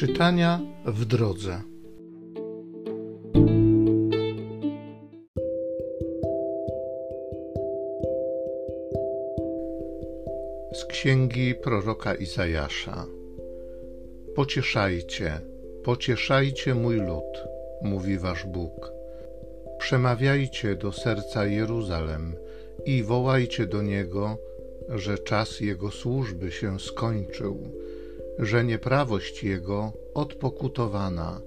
Czytania w drodze. Z księgi proroka Izajasza. Pocieszajcie, pocieszajcie mój lud, mówi wasz Bóg. Przemawiajcie do serca Jeruzalem i wołajcie do niego, że czas jego służby się skończył, że nieprawość jego odpokutowana,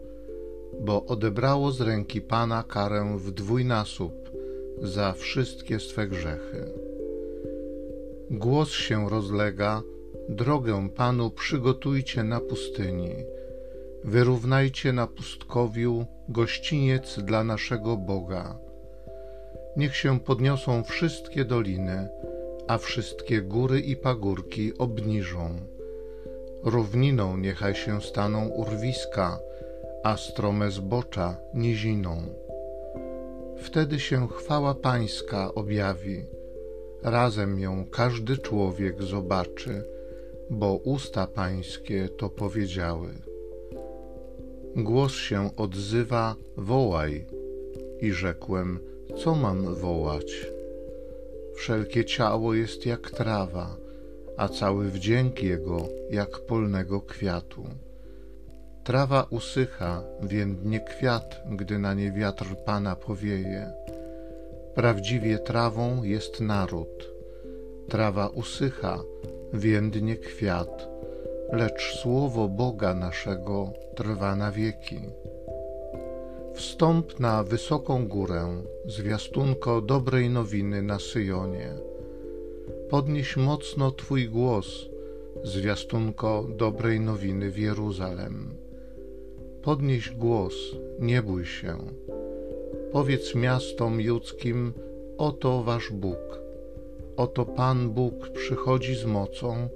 bo odebrało z ręki Pana karę w dwójnasób za wszystkie swe grzechy. Głos się rozlega, drogę Panu przygotujcie na pustyni, wyrównajcie na pustkowiu gościniec dla naszego Boga. Niech się podniosą wszystkie doliny, a wszystkie góry i pagórki obniżą. Równiną niechaj się staną urwiska, a strome zbocza niziną. Wtedy się chwała Pańska objawi, razem ją każdy człowiek zobaczy, bo usta Pańskie to powiedziały. Głos się odzywa: Wołaj, i rzekłem: Co mam wołać? Wszelkie ciało jest jak trawa, a cały wdzięk jego jak polnego kwiatu. Trawa usycha, więdnie kwiat, gdy na nie wiatr Pana powieje. Prawdziwie trawą jest naród. Trawa usycha, więdnie kwiat, lecz słowo Boga naszego trwa na wieki. Wstąp na wysoką górę, zwiastunko dobrej nowiny na Syjonie. Podnieś mocno Twój głos, zwiastunko dobrej nowiny w Jeruzalem. Podnieś głos, nie bój się. Powiedz miastom judzkim: Oto wasz Bóg. Oto Pan Bóg przychodzi z mocą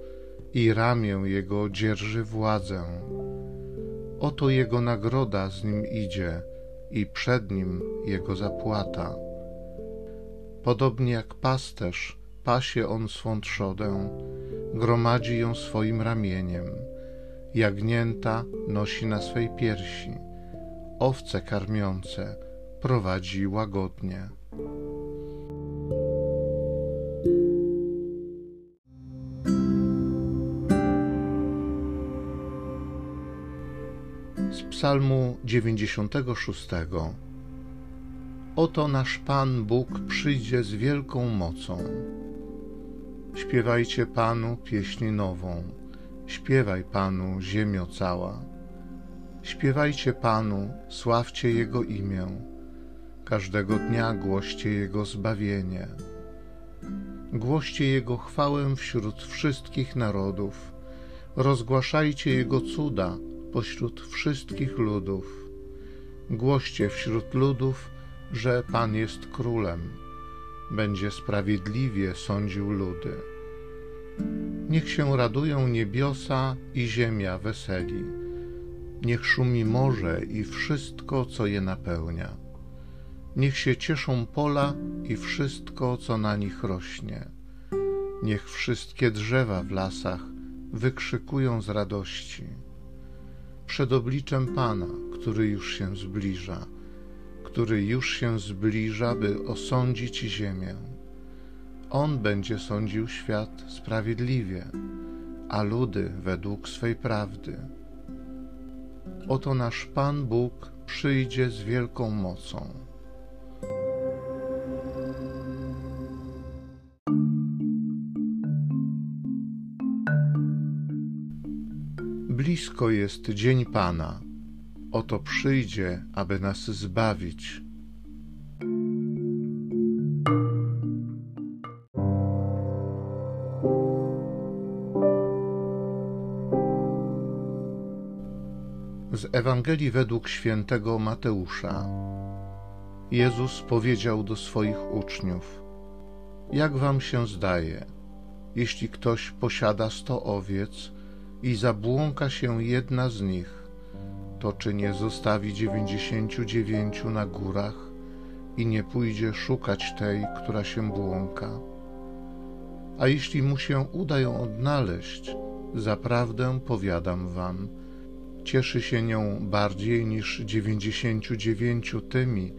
i ramię Jego dzierży władzę. Oto Jego nagroda z nim idzie i przed nim Jego zapłata. Podobnie jak pasterz pasie on swą trzodę, gromadzi ją swoim ramieniem, jagnięta nosi na swej piersi, owce karmiące prowadzi łagodnie. Z Psalmu 96. Oto nasz Pan Bóg przyjdzie z wielką mocą. Śpiewajcie Panu pieśń nową, śpiewaj Panu ziemio cała. Śpiewajcie Panu, sławcie Jego imię, każdego dnia głoście Jego zbawienie. Głoście Jego chwałę wśród wszystkich narodów, rozgłaszajcie Jego cuda pośród wszystkich ludów. Głoście wśród ludów, że Pan jest królem będzie sprawiedliwie sądził ludy. Niech się radują niebiosa i ziemia weseli. Niech szumi morze i wszystko, co je napełnia. Niech się cieszą pola i wszystko, co na nich rośnie. Niech wszystkie drzewa w lasach wykrzykują z radości. Przed obliczem Pana, który już się zbliża który już się zbliża, by osądzić ziemię. On będzie sądził świat sprawiedliwie, a ludy według swej prawdy. Oto nasz Pan Bóg przyjdzie z wielką mocą. Blisko jest dzień Pana oto przyjdzie, aby nas zbawić. Z Ewangelii według świętego Mateusza. Jezus powiedział do swoich uczniów: Jak wam się zdaje, jeśli ktoś posiada sto owiec i zabłąka się jedna z nich, to czy nie zostawi dziewięćdziesięciu dziewięciu na górach i nie pójdzie szukać tej, która się błąka? A jeśli mu się uda ją odnaleźć, zaprawdę powiadam wam, cieszy się nią bardziej niż dziewięćdziesięciu tymi,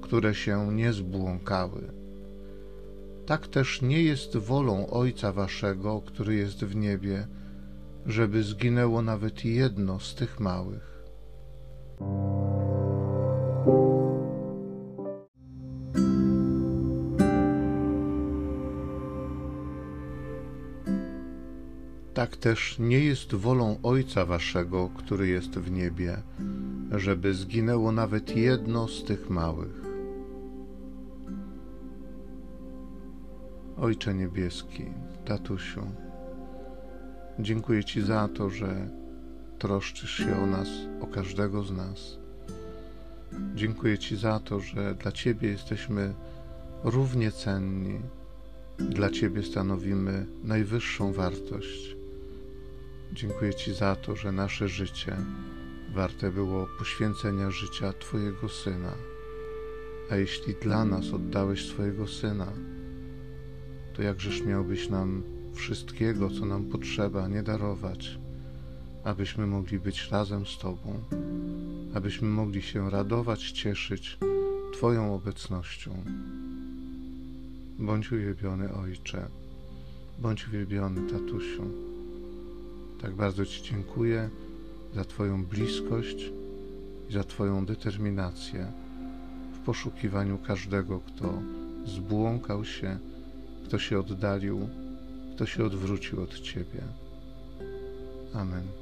które się nie zbłąkały. Tak też nie jest wolą Ojca Waszego, który jest w niebie, żeby zginęło nawet jedno z tych małych. Tak też nie jest wolą Ojca Waszego, który jest w niebie, żeby zginęło nawet jedno z tych małych. Ojcze Niebieski, Tatusiu, dziękuję Ci za to, że troszczysz się o nas, o każdego z nas. Dziękuję Ci za to, że dla Ciebie jesteśmy równie cenni, dla Ciebie stanowimy najwyższą wartość. Dziękuję Ci za to, że nasze życie warte było poświęcenia życia Twojego Syna. A jeśli dla nas oddałeś swojego Syna, to jakżeż miałbyś nam wszystkiego, co nam potrzeba, nie darować, abyśmy mogli być razem z Tobą, abyśmy mogli się radować, cieszyć Twoją obecnością. Bądź uwielbiony Ojcze, bądź uwielbiony Tatusiu. Tak bardzo Ci dziękuję za Twoją bliskość i za Twoją determinację w poszukiwaniu każdego, kto zbłąkał się, kto się oddalił, kto się odwrócił od Ciebie. Amen.